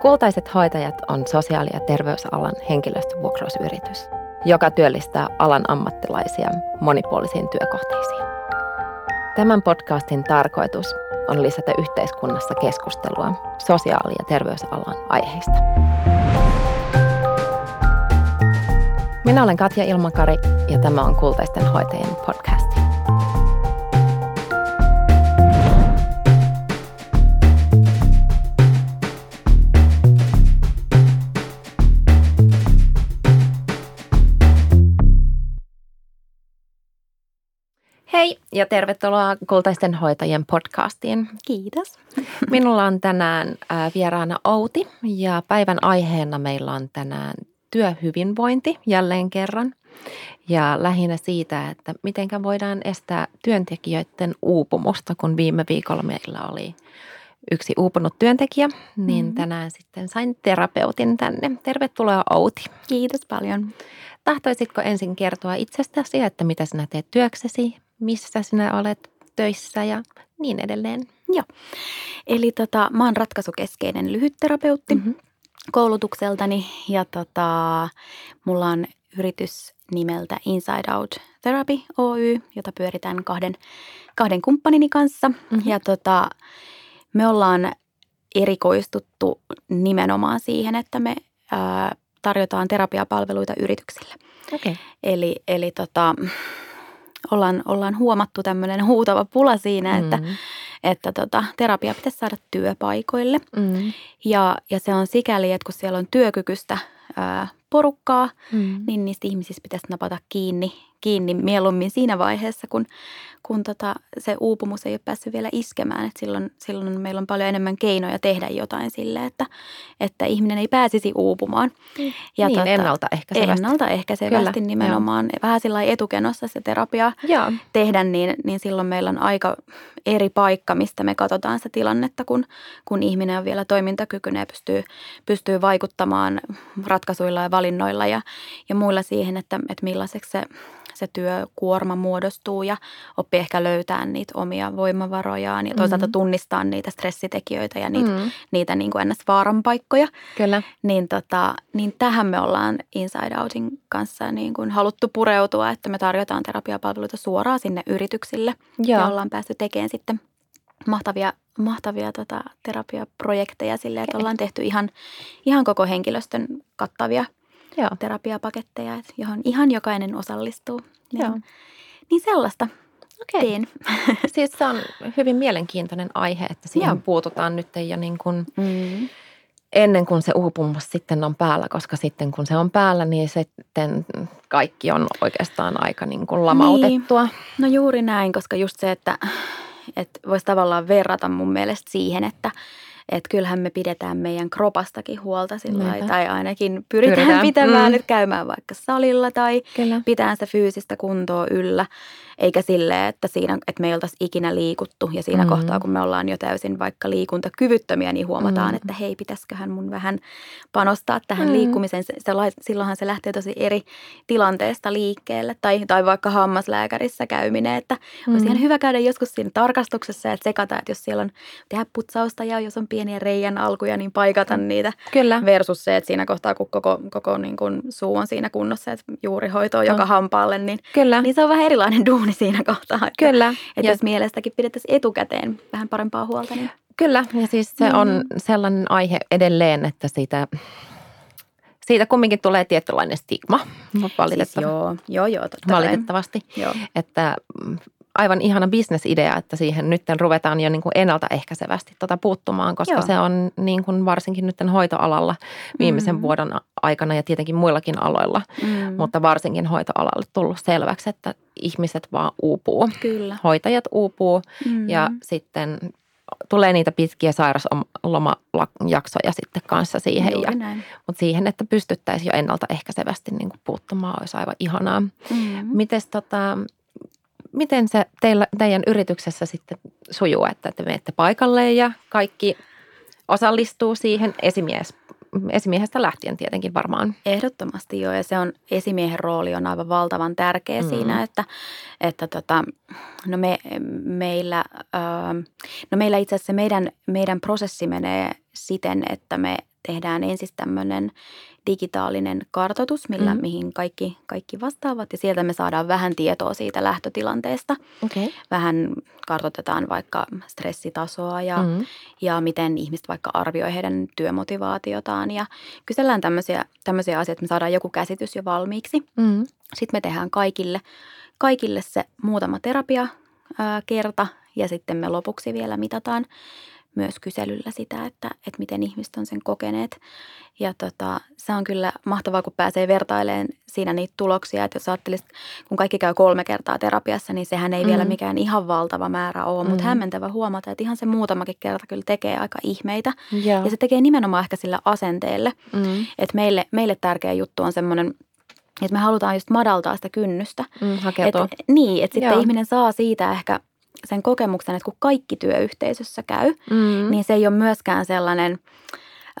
Kultaiset hoitajat on sosiaali- ja terveysalan henkilöstövuokrausyritys, joka työllistää alan ammattilaisia monipuolisiin työkohteisiin. Tämän podcastin tarkoitus on lisätä yhteiskunnassa keskustelua sosiaali- ja terveysalan aiheista. Minä olen Katja Ilmakari ja tämä on Kultaisten hoitajien podcast. Ja tervetuloa Kultaisten hoitajien podcastiin. Kiitos. Minulla on tänään vieraana Outi ja päivän aiheena meillä on tänään työhyvinvointi jälleen kerran. Ja lähinnä siitä, että miten voidaan estää työntekijöiden uupumusta, kun viime viikolla meillä oli yksi uupunut työntekijä, niin mm. tänään sitten sain terapeutin tänne. Tervetuloa Outi. Kiitos paljon. Tahtoisitko ensin kertoa itsestäsi, että mitä sinä teet työksesi, missä sinä olet töissä ja niin edelleen? Joo. Eli tota, mä oon ratkaisukeskeinen lyhytterapeutti mm-hmm. koulutukseltani ja tota, mulla on yritys nimeltä Inside Out Therapy Oy, jota pyöritään kahden, kahden kumppanini kanssa. Mm-hmm. Ja tota, me ollaan erikoistuttu nimenomaan siihen, että me ää, tarjotaan terapiapalveluita yrityksille. Okay. Eli, eli tota, ollaan, ollaan huomattu tämmöinen huutava pula siinä, että, mm. että tota, terapia pitäisi saada työpaikoille. Mm. Ja, ja se on sikäli, että kun siellä on työkykyistä ää, porukkaa, mm. niin niistä ihmisistä pitäisi napata kiinni, kiinni mieluummin siinä vaiheessa, kun, kun tota, se uupumus ei ole päässyt vielä iskemään. Et silloin, silloin meillä on paljon enemmän keinoja tehdä jotain sille, että, että ihminen ei pääsisi uupumaan. Mm. Ja niin, tota, ennaltaehkäisevästi. Ennaltaehkäisevästi Kyllä, nimenomaan. Joo. Vähän sillä etukenossa se terapia joo. tehdä, niin, niin silloin meillä on aika eri paikka, mistä me katsotaan sitä tilannetta, kun, kun ihminen on vielä toimintakykyinen ja pystyy, pystyy vaikuttamaan ratkaisuilla ja valinnoilla ja, ja muilla siihen, että, että millaiseksi se se työkuorma muodostuu ja oppii ehkä löytää niitä omia voimavarojaan ja toisaalta mm-hmm. tunnistaa niitä stressitekijöitä ja niitä, mm-hmm. niitä niin kuin ns. vaaranpaikkoja. Kyllä. Niin, tota, niin tähän me ollaan Inside Outin kanssa niin kuin haluttu pureutua, että me tarjotaan terapiapalveluita suoraan sinne yrityksille Joo. ja ollaan päästy tekemään sitten mahtavia, mahtavia tota, terapiaprojekteja silleen, että ollaan tehty ihan, ihan koko henkilöstön kattavia – Joo. terapiapaketteja, johon ihan jokainen osallistuu. Niin, Joo. niin sellaista Okei. teen. siis se on hyvin mielenkiintoinen aihe, että siihen Joo. puututaan nyt jo niin kuin mm. ennen kuin se uupumus sitten on päällä, koska sitten kun se on päällä, niin sitten kaikki on oikeastaan aika niin kuin lamautettua. Niin. No juuri näin, koska just se, että, että voisi tavallaan verrata mun mielestä siihen, että – että kyllähän me pidetään meidän kropastakin huolta sillä tai ainakin pyritään, pyritään. pitämään mm. nyt käymään vaikka salilla tai Kyllä. pitää sitä fyysistä kuntoa yllä eikä sille, että, siinä, että me ei oltaisi ikinä liikuttu ja siinä mm. kohtaa, kun me ollaan jo täysin vaikka liikuntakyvyttömiä, niin huomataan, mm. että hei, pitäisiköhän mun vähän panostaa tähän mm. liikkumiseen. Se, se, silloinhan se lähtee tosi eri tilanteesta liikkeelle tai, tai vaikka hammaslääkärissä käyminen, että mm. olisi ihan hyvä käydä joskus siinä tarkastuksessa ja tsekata, että jos siellä on tehdä putsausta ja jos on pieniä reijän alkuja, niin paikata niitä. Kyllä. Versus se, että siinä kohtaa, kun koko, koko niin kuin suu on siinä kunnossa, että juurihoito on joka hampaalle, niin, Kyllä. niin se on vähän erilainen duuni juuri siinä kohtaa. Että, Kyllä. Että ja jos mielestäkin pidettäisiin etukäteen vähän parempaa huolta. Niin... Kyllä, ja siis se mm. on sellainen aihe edelleen, että siitä, siitä kumminkin tulee tietynlainen stigma valitettavasti. Siis joo, joo, joo, totta Valitettavasti. Joo. Että aivan ihana bisnesidea, että siihen nyt ruvetaan jo niin kuin ennaltaehkäisevästi tota puuttumaan, koska Joo. se on niin kuin varsinkin nyt hoitoalalla viimeisen mm. vuoden aikana ja tietenkin muillakin aloilla, mm. mutta varsinkin hoitoalalle tullut selväksi, että ihmiset vaan uupuu. Kyllä. Hoitajat uupuu mm. ja sitten tulee niitä pitkiä sairaslomajaksoja sitten kanssa siihen. ja, mutta siihen, että pystyttäisiin jo ennaltaehkäisevästi niin kuin puuttumaan, olisi aivan ihanaa. Mm. Mites tota, miten se teillä, teidän yrityksessä sitten sujuu, että te menette paikalle ja kaikki osallistuu siihen esimies, esimiehestä lähtien tietenkin varmaan. Ehdottomasti joo ja se on, esimiehen rooli on aivan valtavan tärkeä mm. siinä, että, että tota, no me, meillä, no meillä itse asiassa meidän, meidän prosessi menee siten, että me tehdään ensin tämmöinen digitaalinen kartoitus, millä, mm. mihin kaikki, kaikki vastaavat. Ja sieltä me saadaan vähän tietoa siitä lähtötilanteesta. Okay. Vähän kartoitetaan vaikka stressitasoa ja, mm. ja miten ihmiset vaikka arvioi heidän työmotivaatiotaan. Ja kysellään tämmöisiä, tämmöisiä asioita, että me saadaan joku käsitys jo valmiiksi. Mm. Sitten me tehdään kaikille, kaikille se muutama terapia kerta ja sitten me lopuksi vielä mitataan myös kyselyllä sitä, että, että miten ihmiset on sen kokeneet. Ja tota, se on kyllä mahtavaa, kun pääsee vertailemaan siinä niitä tuloksia. Että jos ajattelisit, kun kaikki käy kolme kertaa terapiassa, niin sehän ei mm. vielä mikään ihan valtava määrä ole. Mm. Mutta hämmentävä huomata, että ihan se muutamakin kerta kyllä tekee aika ihmeitä. Yeah. Ja se tekee nimenomaan ehkä sillä asenteelle. Mm. Että meille, meille tärkeä juttu on semmoinen että me halutaan just madaltaa sitä kynnystä. Mm, et, niin, että sitten Joo. ihminen saa siitä ehkä sen kokemuksen, että kun kaikki työyhteisössä käy, mm. niin se ei ole myöskään sellainen,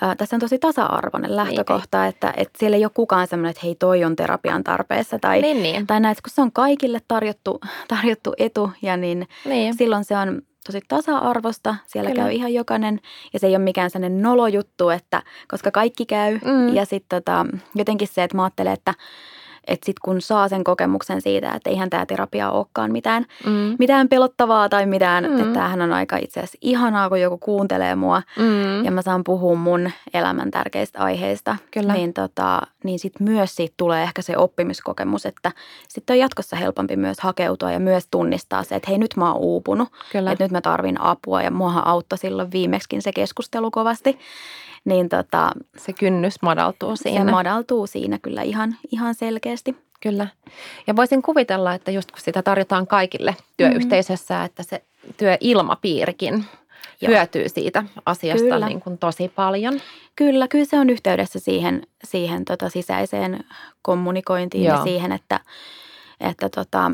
äh, tässä on tosi tasa-arvoinen lähtökohta, niin. että, että siellä ei ole kukaan sellainen, että hei toi on terapian tarpeessa tai, niin, niin. tai näin, kun se on kaikille tarjottu, tarjottu etu ja niin, niin. silloin se on tosi tasa-arvosta. Siellä Kyllä. käy ihan jokainen ja se ei ole mikään sellainen nolojuttu, että koska kaikki käy mm. ja sitten tota, jotenkin se, että mä ajattelen, että – että sitten kun saa sen kokemuksen siitä, että eihän tämä terapia olekaan mitään, mm. mitään pelottavaa tai mitään, mm. että tämähän on aika itse asiassa ihanaa, kun joku kuuntelee mua mm. ja mä saan puhua mun elämän tärkeistä aiheista. Kyllä. Niin, tota, niin sitten myös siitä tulee ehkä se oppimiskokemus, että sitten on jatkossa helpompi myös hakeutua ja myös tunnistaa se, että hei nyt mä oon uupunut, Kyllä. että nyt mä tarvin apua ja muahan auttoi silloin viimeksikin se keskustelu kovasti niin tota, se kynnys madaltuu siinä. Se madaltuu siinä kyllä ihan, ihan selkeästi. Kyllä. Ja voisin kuvitella, että just kun sitä tarjotaan kaikille työyhteisössä, mm-hmm. että se työilmapiirikin Joo. hyötyy siitä asiasta kyllä. niin kuin tosi paljon. Kyllä, kyllä se on yhteydessä siihen, siihen tota sisäiseen kommunikointiin Joo. ja siihen, että, että tota,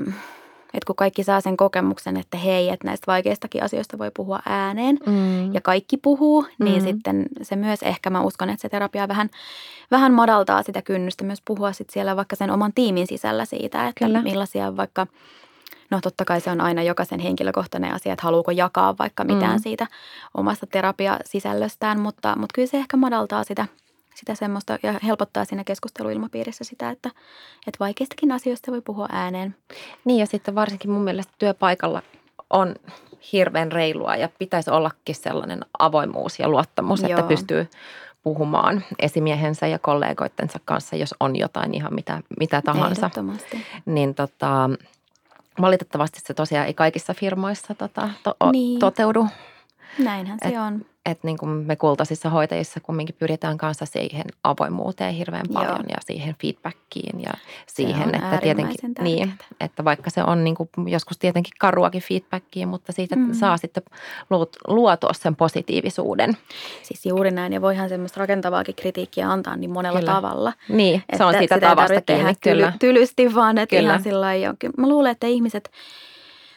että kun kaikki saa sen kokemuksen, että hei, että näistä vaikeistakin asioista voi puhua ääneen mm. ja kaikki puhuu, niin mm. sitten se myös ehkä mä uskon, että se terapia vähän, vähän madaltaa sitä kynnystä myös puhua sitten siellä vaikka sen oman tiimin sisällä siitä, että Kyllä. millaisia vaikka No totta kai se on aina jokaisen henkilökohtainen asia, että haluuko jakaa vaikka mitään mm. siitä omasta terapiasisällöstään, mutta, mutta kyllä se ehkä madaltaa sitä sitä semmoista ja helpottaa siinä keskusteluilmapiirissä sitä, että, että vaikeistakin asioista voi puhua ääneen. Niin ja sitten varsinkin mun mielestä työpaikalla on hirveän reilua ja pitäisi ollakin sellainen avoimuus ja luottamus, Joo. että pystyy puhumaan esimiehensä ja kollegoittensa kanssa, jos on jotain ihan mitä, mitä tahansa. Niin tota, valitettavasti se tosiaan ei kaikissa firmoissa tota, to, niin. toteudu. Näinhän se Et, on että niin kuin me kultaisissa hoitajissa kumminkin pyritään kanssa siihen avoimuuteen hirveän paljon Joo. ja siihen feedbackiin ja siihen, että tietenkin, niin, että vaikka se on niin kuin joskus tietenkin karuakin feedbackia, mutta siitä mm. saa sitten luotua sen positiivisuuden. Siis juuri näin ja voihan semmoista rakentavaakin kritiikkiä antaa niin monella kyllä. tavalla. Niin, se on siitä tavasta kiinni, kyllä. tylysti vaan, että kyllä. ihan sillä Mä luulen, että ihmiset –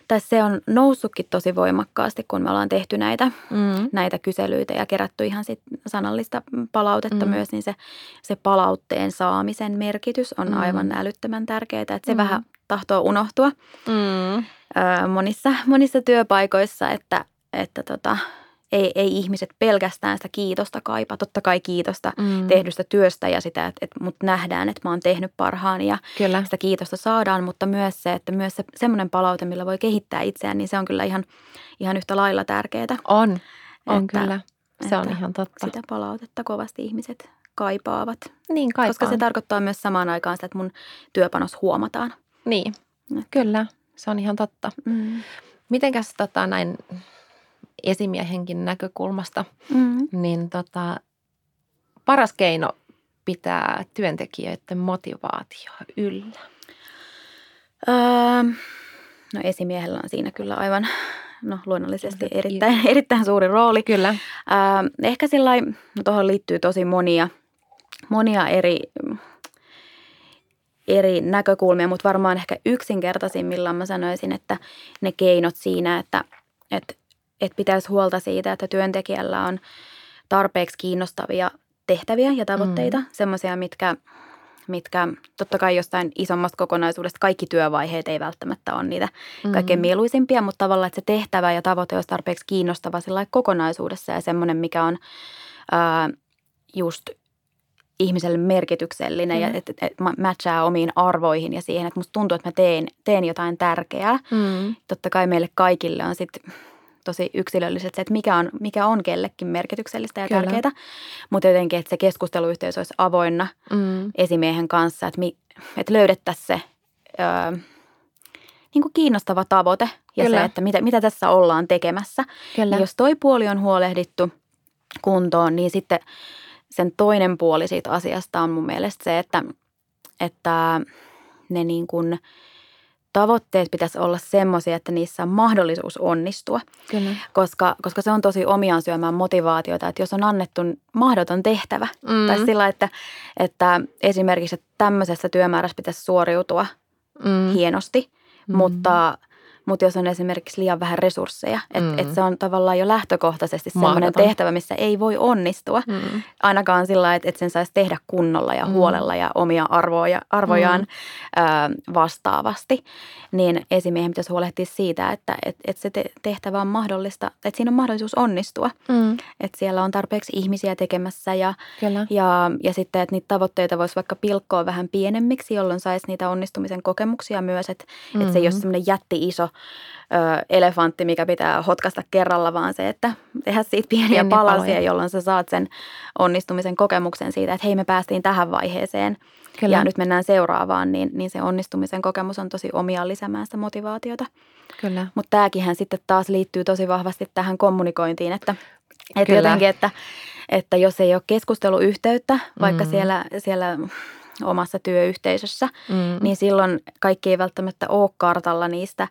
tai se on noussutkin tosi voimakkaasti, kun me ollaan tehty näitä, mm. näitä kyselyitä ja kerätty ihan sit sanallista palautetta mm. myös, niin se, se palautteen saamisen merkitys on mm. aivan älyttömän tärkeää, että se mm. vähän tahtoo unohtua mm. ö, monissa, monissa työpaikoissa, että, että tota, ei, ei ihmiset pelkästään sitä kiitosta kaipaa. Totta kai kiitosta mm. tehdystä työstä ja sitä, että, että mut nähdään, että mä oon tehnyt parhaani ja kyllä. sitä kiitosta saadaan, mutta myös se, että myös se semmoinen palaute, millä voi kehittää itseään, niin se on kyllä ihan, ihan yhtä lailla tärkeää. On, on että, kyllä. Se on ihan totta. Sitä palautetta kovasti ihmiset kaipaavat. Niin, kaipaan. Koska se tarkoittaa myös samaan aikaan sitä, että mun työpanos huomataan. Niin, kyllä. Se on ihan totta. Mm. Mitenkäs tota, näin esimiehenkin näkökulmasta, mm. niin tota, paras keino pitää työntekijöiden motivaatio yllä? Öö, no esimiehellä on siinä kyllä aivan no, luonnollisesti erittäin, erittäin suuri rooli. Kyllä. Öö, ehkä sillä no tuohon liittyy tosi monia, monia eri, eri näkökulmia, mutta varmaan ehkä yksinkertaisimmillaan mä sanoisin, että ne keinot siinä, että, että että pitäisi huolta siitä, että työntekijällä on tarpeeksi kiinnostavia tehtäviä ja tavoitteita, mm. semmoisia, mitkä, mitkä totta kai jostain isommasta kokonaisuudesta, kaikki työvaiheet ei välttämättä ole niitä mm. kaikkein mieluisimpia, mutta tavallaan, että se tehtävä ja tavoite olisi tarpeeksi kiinnostava sillä kokonaisuudessa ja semmoinen, mikä on ää, just ihmiselle merkityksellinen mm. ja että et, et matchaa omiin arvoihin ja siihen, että musta tuntuu, että mä teen, teen jotain tärkeää. Mm. Totta kai meille kaikille on sitten tosi yksilölliset se, että mikä on, mikä on kellekin merkityksellistä ja Kyllä. tärkeää. Mutta jotenkin, että se keskusteluyhteys olisi avoinna mm. esimiehen kanssa, että, mi, että löydettäisiin se öö, niin kuin kiinnostava tavoite ja Kyllä. se, että mitä, mitä tässä ollaan tekemässä. Kyllä. Ja jos toi puoli on huolehdittu kuntoon, niin sitten sen toinen puoli siitä asiasta on mun mielestä se, että, että ne niin kuin – tavoitteet pitäisi olla semmoisia, että niissä on mahdollisuus onnistua. Kyllä. Koska, koska se on tosi omiaan syömään motivaatiota, että jos on annettu mahdoton tehtävä, mm. tai sillä, että, että esimerkiksi että tämmöisessä työmäärässä pitäisi suoriutua mm. hienosti, mm. mutta – mutta jos on esimerkiksi liian vähän resursseja, että mm. et se on tavallaan jo lähtökohtaisesti sellainen tehtävä, missä ei voi onnistua. Mm. Ainakaan sillä että et sen saisi tehdä kunnolla ja mm. huolella ja omia arvoja, arvojaan mm. ö, vastaavasti. Niin esimiehen pitäisi huolehtia siitä, että et, et se te- tehtävä on mahdollista, että siinä on mahdollisuus onnistua. Mm. Että siellä on tarpeeksi ihmisiä tekemässä ja, ja, ja sitten, että niitä tavoitteita voisi vaikka pilkkoa vähän pienemmiksi, jolloin saisi niitä onnistumisen kokemuksia myös, että mm. et se ei ole mm. semmoinen jätti iso ö, elefantti, mikä pitää hotkasta kerralla, vaan se, että tehdä siitä pieniä, pieniä palasia, paloja. jolloin sä saat sen onnistumisen kokemuksen siitä, että hei me päästiin tähän vaiheeseen Kyllä. ja nyt mennään seuraavaan, niin, niin se onnistumisen kokemus on tosi omiaan lisäämään sitä motivaatiota. Kyllä. Mutta tämäkin sitten taas liittyy tosi vahvasti tähän kommunikointiin, että, että jotenkin, että, että jos ei ole keskusteluyhteyttä, vaikka mm. siellä, siellä omassa työyhteisössä, mm. niin silloin kaikki ei välttämättä ole kartalla niistä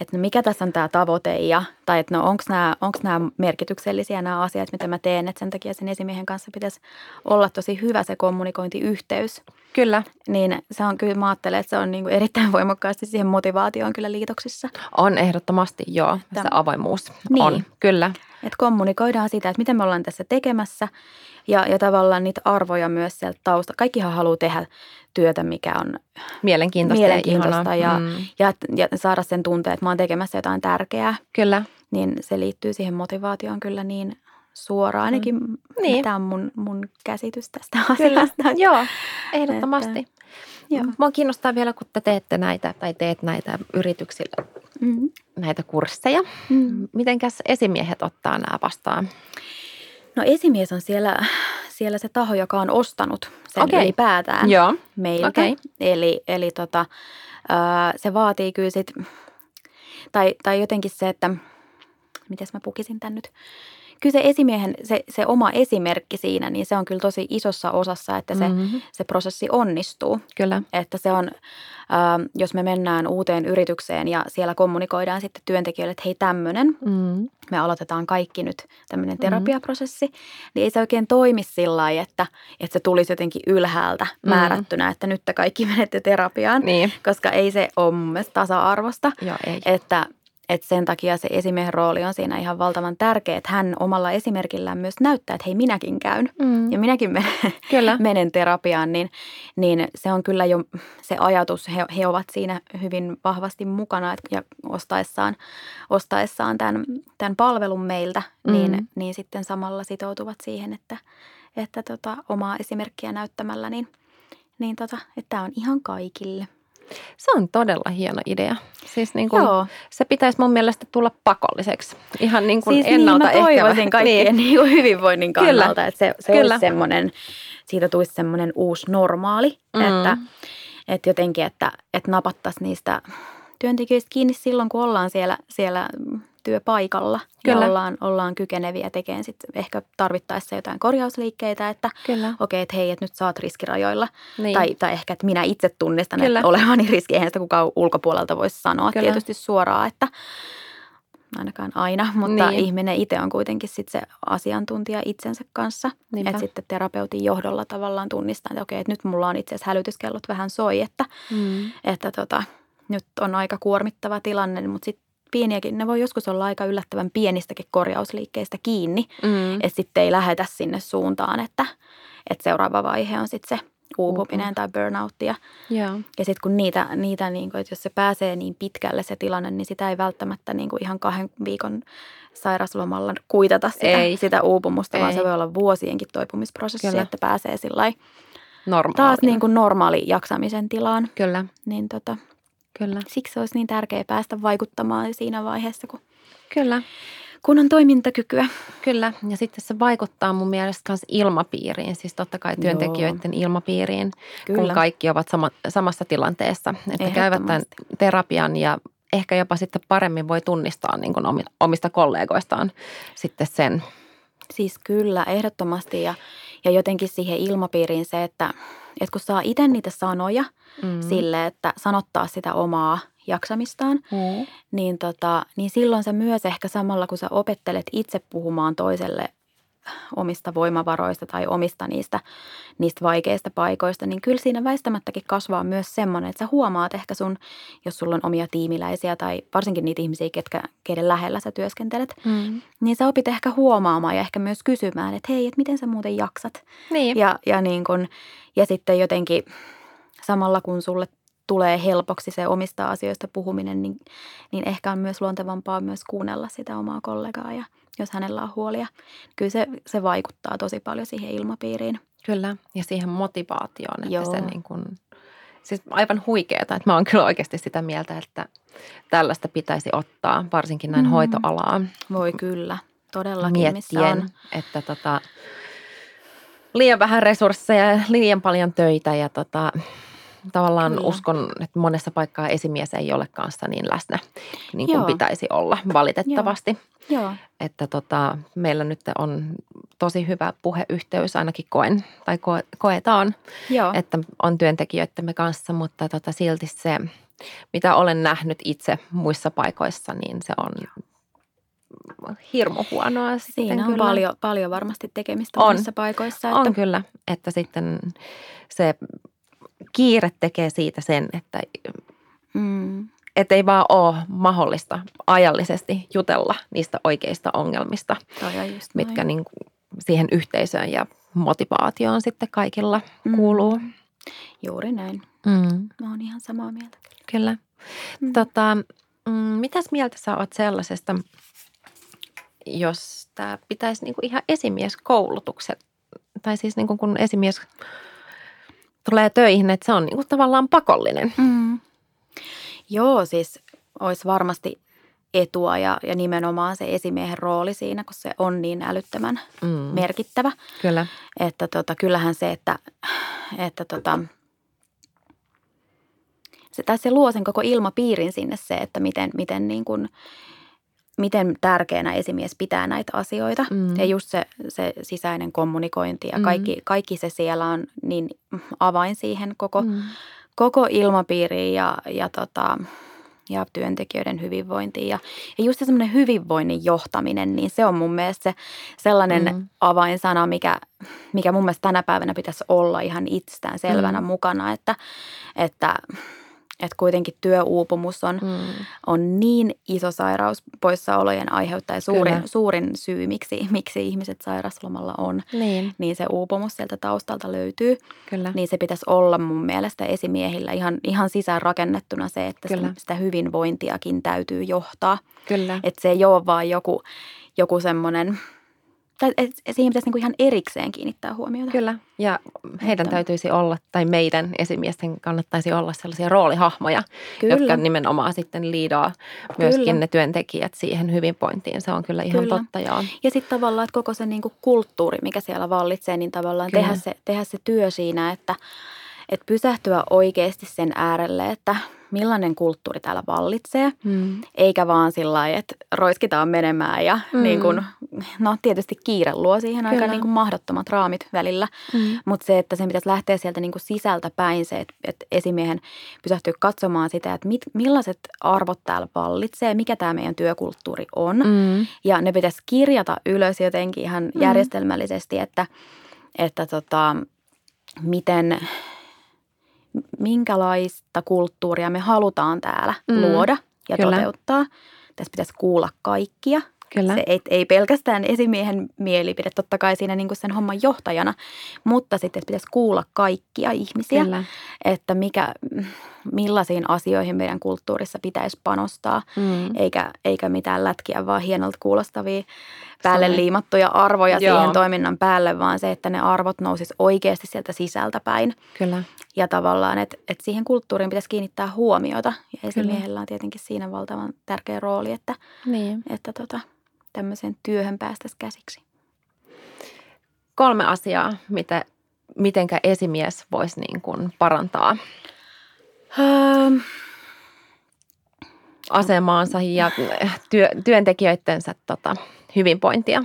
että no mikä tässä on tämä tavoite ja, tai että no onko nämä, onks nämä merkityksellisiä nämä asiat, mitä mä teen, että sen takia sen esimiehen kanssa pitäisi olla tosi hyvä se kommunikointiyhteys. Kyllä. Niin se on kyllä, mä ajattelen, että se on niin kuin erittäin voimakkaasti siihen motivaatioon kyllä liitoksissa. On ehdottomasti, joo. Että, se avoimuus niin. on, kyllä. Että kommunikoidaan sitä, että miten me ollaan tässä tekemässä ja, ja tavallaan niitä arvoja myös sieltä tausta. Kaikkihan haluaa tehdä työtä, mikä on mielenkiintoista, mielenkiintoista ja, mm. ja, ja, saada sen tunteen, että mä oon tekemässä jotain tärkeää. Kyllä. Niin se liittyy siihen motivaatioon kyllä niin suoraan. Ainakin mm. niin. tämä on mun, mun käsitys tästä kyllä. asiasta. Joo, ehdottomasti. Että, joo. Mua kiinnostaa vielä, kun te teette näitä tai teet näitä yrityksille mm-hmm. näitä kursseja. Mm. Mitenkäs esimiehet ottaa nämä vastaan? No esimies on siellä, siellä se taho, joka on ostanut sen okay. ylipäätään Joo. meiltä. Okay. Eli, eli tota, se vaatii kyllä sit, tai, tai jotenkin se, että, miten mä pukisin tämän nyt – kyllä se esimiehen, se, se oma esimerkki siinä, niin se on kyllä tosi isossa osassa, että se, mm-hmm. se prosessi onnistuu. Kyllä. Että se on, äh, jos me mennään uuteen yritykseen ja siellä kommunikoidaan sitten työntekijöille, että hei tämmöinen, mm-hmm. me aloitetaan kaikki nyt tämmöinen mm-hmm. terapiaprosessi, mm-hmm. niin ei se oikein toimi sillä lailla, että, että se tulisi jotenkin ylhäältä mm-hmm. määrättynä, että nyt te kaikki menette terapiaan, niin. koska ei se ole mun mielestä tasa-arvosta. Joo, ei. Että että sen takia se esimiehen rooli on siinä ihan valtavan tärkeä, että hän omalla esimerkillään myös näyttää, että hei minäkin käyn mm. ja minäkin menen, kyllä. menen terapiaan, niin, niin se on kyllä jo se ajatus, he, he ovat siinä hyvin vahvasti mukana että, ja ostaessaan, ostaessaan tämän, tämän palvelun meiltä, mm. niin, niin sitten samalla sitoutuvat siihen, että, että tota, omaa esimerkkiä näyttämällä, niin, niin tota, että tämä on ihan kaikille. Se on todella hieno idea. Siis niin kuin, Joo. se pitäisi mun mielestä tulla pakolliseksi. Ihan niin kuin siis ennalta niin, mä toivoisin kaikkien niin. Niin hyvinvoinnin kannalta, Kyllä. että se, se Kyllä. olisi semmoinen, siitä tulisi semmoinen uusi normaali, mm. että, että jotenkin, että, että napattaisiin niistä työntekijöistä kiinni silloin, kun ollaan siellä, siellä työpaikalla Kyllä. ja ollaan, ollaan kykeneviä tekemään sitten ehkä tarvittaessa jotain korjausliikkeitä, että okei, okay, että hei, että nyt sä oot riskirajoilla. Niin. Tai, tai ehkä, että minä itse tunnistan, Kyllä. että olevani riski, eihän sitä kukaan ulkopuolelta voisi sanoa Kyllä. tietysti suoraan, että ainakaan aina, mutta niin. ihminen itse on kuitenkin sitten se asiantuntija itsensä kanssa. Niinpä. Että sitten terapeutin johdolla tavallaan tunnistaa, että okei, että nyt mulla on itse asiassa hälytyskellot vähän soi, että, mm. että tota, nyt on aika kuormittava tilanne, mutta sitten pieniäkin, ne voi joskus olla aika yllättävän pienistäkin korjausliikkeistä kiinni, mm. että sitten ei lähetä sinne suuntaan, että, että seuraava vaihe on sitten se uupuminen tai burnoutti. Ja, ja. sitten kun niitä, niitä niin kuin, että jos se pääsee niin pitkälle se tilanne, niin sitä ei välttämättä niin kuin ihan kahden viikon sairaslomalla kuitata sitä, ei. sitä uupumusta, ei. vaan se voi olla vuosienkin toipumisprosessi, Kyllä. että pääsee sillä taas niin kuin normaali jaksamisen tilaan. Kyllä. Niin tota, Kyllä. Siksi olisi niin tärkeää päästä vaikuttamaan siinä vaiheessa, kun, Kyllä. kun on toimintakykyä. Kyllä, ja sitten se vaikuttaa mun mielestä myös ilmapiiriin, siis totta kai työntekijöiden Joo. ilmapiiriin, Kyllä. kun kaikki ovat sama, samassa tilanteessa. Että käyvät tämän terapian ja ehkä jopa sitten paremmin voi tunnistaa niin kuin omista kollegoistaan sitten sen. Siis kyllä, ehdottomasti ja, ja jotenkin siihen ilmapiiriin se, että, että kun saa itse niitä sanoja mm. sille, että sanottaa sitä omaa jaksamistaan, mm. niin, tota, niin silloin sä myös ehkä samalla, kun sä opettelet itse puhumaan toiselle omista voimavaroista tai omista niistä, niistä vaikeista paikoista, niin kyllä siinä väistämättäkin kasvaa myös semmoinen, että sä huomaat ehkä sun, jos sulla on omia tiimiläisiä tai varsinkin niitä ihmisiä, ketkä, keiden lähellä sä työskentelet, mm. niin sä opit ehkä huomaamaan ja ehkä myös kysymään, että hei, että miten sä muuten jaksat. Niin. Ja, ja, niin kun, ja sitten jotenkin samalla kun sulle tulee helpoksi se omista asioista puhuminen, niin, niin ehkä on myös luontevampaa myös kuunnella sitä omaa kollegaa ja jos hänellä on huolia. Kyllä se, se vaikuttaa tosi paljon siihen ilmapiiriin. Kyllä, ja siihen motivaatioon, että Joo. se niin kuin, siis aivan huikeaa, että mä oon kyllä oikeasti sitä mieltä, että tällaista pitäisi ottaa, varsinkin näin mm. hoitoalaa. Voi kyllä, todellakin. Miettien, että tota, liian vähän resursseja, liian paljon töitä ja tota, tavallaan Kyllä. uskon, että monessa paikkaa esimies ei ole kanssa niin läsnä niin kuin Joo. pitäisi olla valitettavasti. Joo. Joo. Että tota, meillä nyt on tosi hyvä puheyhteys, ainakin koen tai koe, koetaan, Joo. että on työntekijöidemme kanssa, mutta tota, silti se, mitä olen nähnyt itse muissa paikoissa, niin se on hirmu huonoa. Siinä on paljon, paljon varmasti tekemistä on, monissa paikoissa. Että... On kyllä, että sitten se kiire tekee siitä sen, että mm. et ei vaan ole mahdollista ajallisesti jutella niistä oikeista ongelmista, mitkä niin siihen yhteisöön ja motivaatioon sitten kaikilla mm. kuuluu. Juuri näin. Mm. Mä oon ihan samaa mieltä. Kyllä. Mm. Tota, mm, mitäs mieltä sä oot sellaisesta, jos tämä pitäisi niin kuin ihan esimieskoulutukset, tai siis niin kuin kun esimies tulee töihin, että se on niin kuin tavallaan pakollinen. Mm. Joo, siis olisi varmasti etua ja, ja nimenomaan se esimiehen rooli siinä, kun se on niin älyttömän mm. merkittävä. Kyllä. Että tota, kyllähän se, että, että tota, se, tai se luo sen koko ilmapiirin sinne se, että miten, miten niin kuin – miten tärkeänä esimies pitää näitä asioita. Mm. Ja just se, se sisäinen kommunikointi ja mm. kaikki, kaikki se siellä on niin avain siihen koko, mm. koko ilmapiiriin ja, ja, tota, ja työntekijöiden hyvinvointiin. Ja, ja just se semmoinen hyvinvoinnin johtaminen, niin se on mun mielestä se sellainen mm. avainsana, mikä, mikä mun mielestä tänä päivänä pitäisi olla ihan itsestään selvänä mm. mukana, että, että – että kuitenkin työuupumus on, mm. on niin iso sairaus poissaolojen aiheuttaja suurin, suurin syy, miksi, miksi ihmiset sairaslomalla on. Niin. niin se uupumus sieltä taustalta löytyy. Kyllä. Niin se pitäisi olla mun mielestä esimiehillä ihan, ihan sisään rakennettuna se, että Kyllä. sitä hyvinvointiakin täytyy johtaa. Kyllä. Että se ei ole vaan joku, joku semmoinen – tai siihen pitäisi niin kuin ihan erikseen kiinnittää huomiota. Kyllä, ja heidän että... täytyisi olla, tai meidän esimiesten kannattaisi olla sellaisia roolihahmoja, kyllä. jotka nimenomaan sitten liidaa myöskin kyllä. ne työntekijät siihen hyvinvointiin. Se on kyllä ihan kyllä. totta, joo. Ja sitten tavallaan, että koko se niin kuin kulttuuri, mikä siellä vallitsee, niin tavallaan tehdä se, tehdä se työ siinä, että, että pysähtyä oikeasti sen äärelle, että – millainen kulttuuri täällä vallitsee, mm. eikä vaan sillä lailla, että roiskitaan menemään ja mm. niin kun, no tietysti kiire luo siihen Kyllä. aika niin kuin mahdottomat raamit välillä, mm. mutta se, että sen pitäisi lähteä sieltä niin kuin sisältä päin se, että, että esimiehen pysähtyy katsomaan sitä, että mit, millaiset arvot täällä vallitsee, mikä tämä meidän työkulttuuri on mm. ja ne pitäisi kirjata ylös jotenkin ihan mm. järjestelmällisesti, että, että tota, miten – minkälaista kulttuuria me halutaan täällä mm, luoda ja kyllä. toteuttaa. Tässä pitäisi kuulla kaikkia Kyllä. Se ei, ei pelkästään esimiehen mielipide, totta kai siinä niin kuin sen homman johtajana, mutta sitten pitäisi kuulla kaikkia ihmisiä, Kyllä. että mikä, millaisiin asioihin meidän kulttuurissa pitäisi panostaa, mm. eikä, eikä mitään lätkiä, vaan hienolta kuulostavia päälle liimattuja arvoja Joo. siihen toiminnan päälle, vaan se, että ne arvot nousis oikeasti sieltä sisältä päin. Kyllä. Ja tavallaan, että, että siihen kulttuuriin pitäisi kiinnittää huomiota. Ja esimiehellä on tietenkin siinä valtavan tärkeä rooli, että, niin. että tota, tämmöiseen työhön päästäisiin käsiksi. Kolme asiaa, mitä, mitenkä esimies voisi niin kuin parantaa öö, asemaansa ja työ, työntekijöidensä tota, hyvinvointia.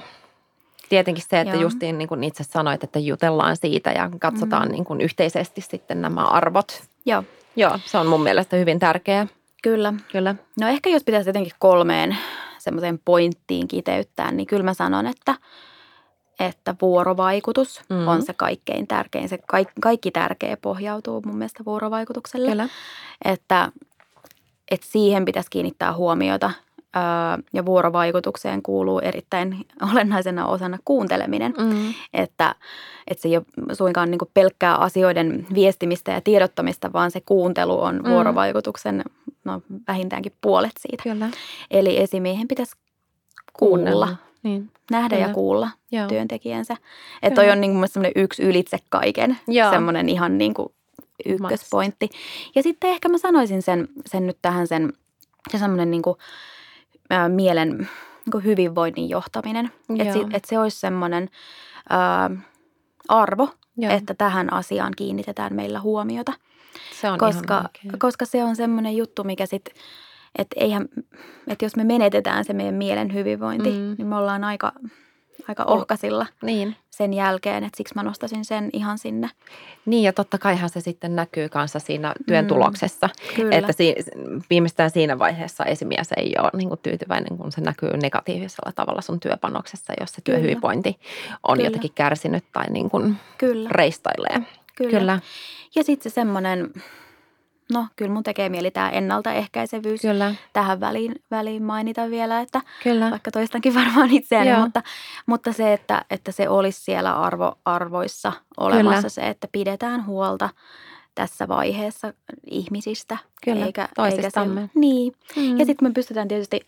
Tietenkin se, että Joo. justiin niin kuin itse sanoit, että jutellaan siitä ja katsotaan mm. niin kuin yhteisesti sitten nämä arvot. Joo. Joo, se on mun mielestä hyvin tärkeää. Kyllä. Kyllä. No ehkä jos pitäisi jotenkin kolmeen semmoiseen pointtiin kiteyttää, niin kyllä mä sanon, että, että vuorovaikutus mm. on se kaikkein tärkein. Se kaikki, kaikki tärkeä pohjautuu mun mielestä vuorovaikutukselle. Kyllä. Että, että siihen pitäisi kiinnittää huomiota ja vuorovaikutukseen kuuluu erittäin olennaisena osana kuunteleminen. Mm. Että, että se ei ole suinkaan niin pelkkää asioiden viestimistä ja tiedottamista, vaan se kuuntelu on mm. vuorovaikutuksen no, vähintäänkin puolet siitä. Kyllä. Eli esimiehen pitäisi kuulla. Niin. Nähdä Kyllä. ja kuulla Joo. työntekijänsä. Että toi on niin kuin yksi ylitse kaiken, semmoinen ihan niin kuin ykköspointti. Ja sitten ehkä mä sanoisin sen, sen nyt tähän sen, se semmoinen niin kuin – ää, mielen niin hyvinvoinnin johtaminen. Että et se olisi semmoinen ää, arvo, Joo. että tähän asiaan kiinnitetään meillä huomiota. Se on koska, koska se on semmoinen juttu, mikä sitten, että eihän, että jos me menetetään se meidän mielen hyvinvointi, mm. niin me ollaan aika aika ohkasilla niin. sen jälkeen, että siksi mä nostasin sen ihan sinne. Niin ja totta kaihan se sitten näkyy kanssa siinä työn mm, tuloksessa, kyllä. että si- viimeistään siinä vaiheessa esimies ei ole niin kuin tyytyväinen, kun se näkyy negatiivisella tavalla sun työpanoksessa, jos se työhyvinvointi on kyllä. jotenkin kärsinyt tai niin kuin kyllä. reistailee. Kyllä. kyllä. Ja sitten se semmoinen No, kyllä mun tekee mieli tämä ennaltaehkäisevyys kyllä. tähän väliin, väliin mainita vielä, että kyllä. vaikka toistankin varmaan itseäni, mutta, mutta se, että, että se olisi siellä arvo, arvoissa olemassa kyllä. se, että pidetään huolta tässä vaiheessa ihmisistä. Kyllä, eikä, toisistamme. Eikä niin. Mm. Ja sitten me pystytään tietysti,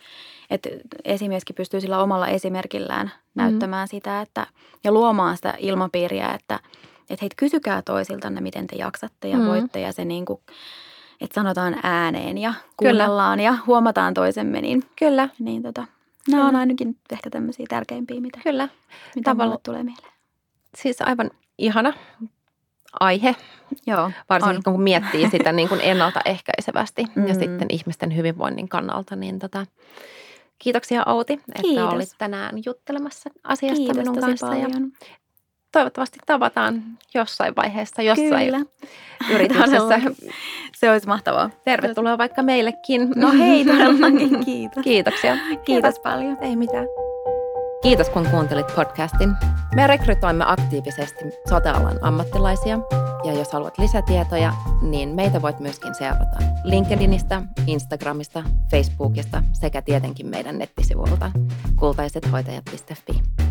että esimieskin pystyy sillä omalla esimerkillään näyttämään mm. sitä että, ja luomaan sitä ilmapiiriä, että, että heitä kysykää toisiltanne, miten te jaksatte ja mm. voitte ja se niin kuin – että sanotaan ääneen ja kuunnellaan Kyllä. ja huomataan toisemme. Niin, Kyllä. Niin tota, nämä on ainakin ehkä tämmöisiä tärkeimpiä, mitä, Kyllä. mitä Tavalla, tulee mieleen. Siis aivan ihana aihe. Joo, Varsinkin on. kun miettii sitä niin kuin ennaltaehkäisevästi mm. ja sitten ihmisten hyvinvoinnin kannalta. Niin tota, kiitoksia Outi, että Kiitos. olit tänään juttelemassa asiasta Kiitos minun kanssa. Paljon. Ja toivottavasti tavataan jossain vaiheessa, jossain Kyllä. yrityksessä. Se olisi mahtavaa. Tervetuloa vaikka meillekin. No hei, todellakin kiitos. Kiitoksia. Kiitos, kiitos paljon. Ei mitään. Kiitos kun kuuntelit podcastin. Me rekrytoimme aktiivisesti sotealan ammattilaisia ja jos haluat lisätietoja, niin meitä voit myöskin seurata LinkedInistä, Instagramista, Facebookista sekä tietenkin meidän nettisivuilta kultaisethoitajat.fi.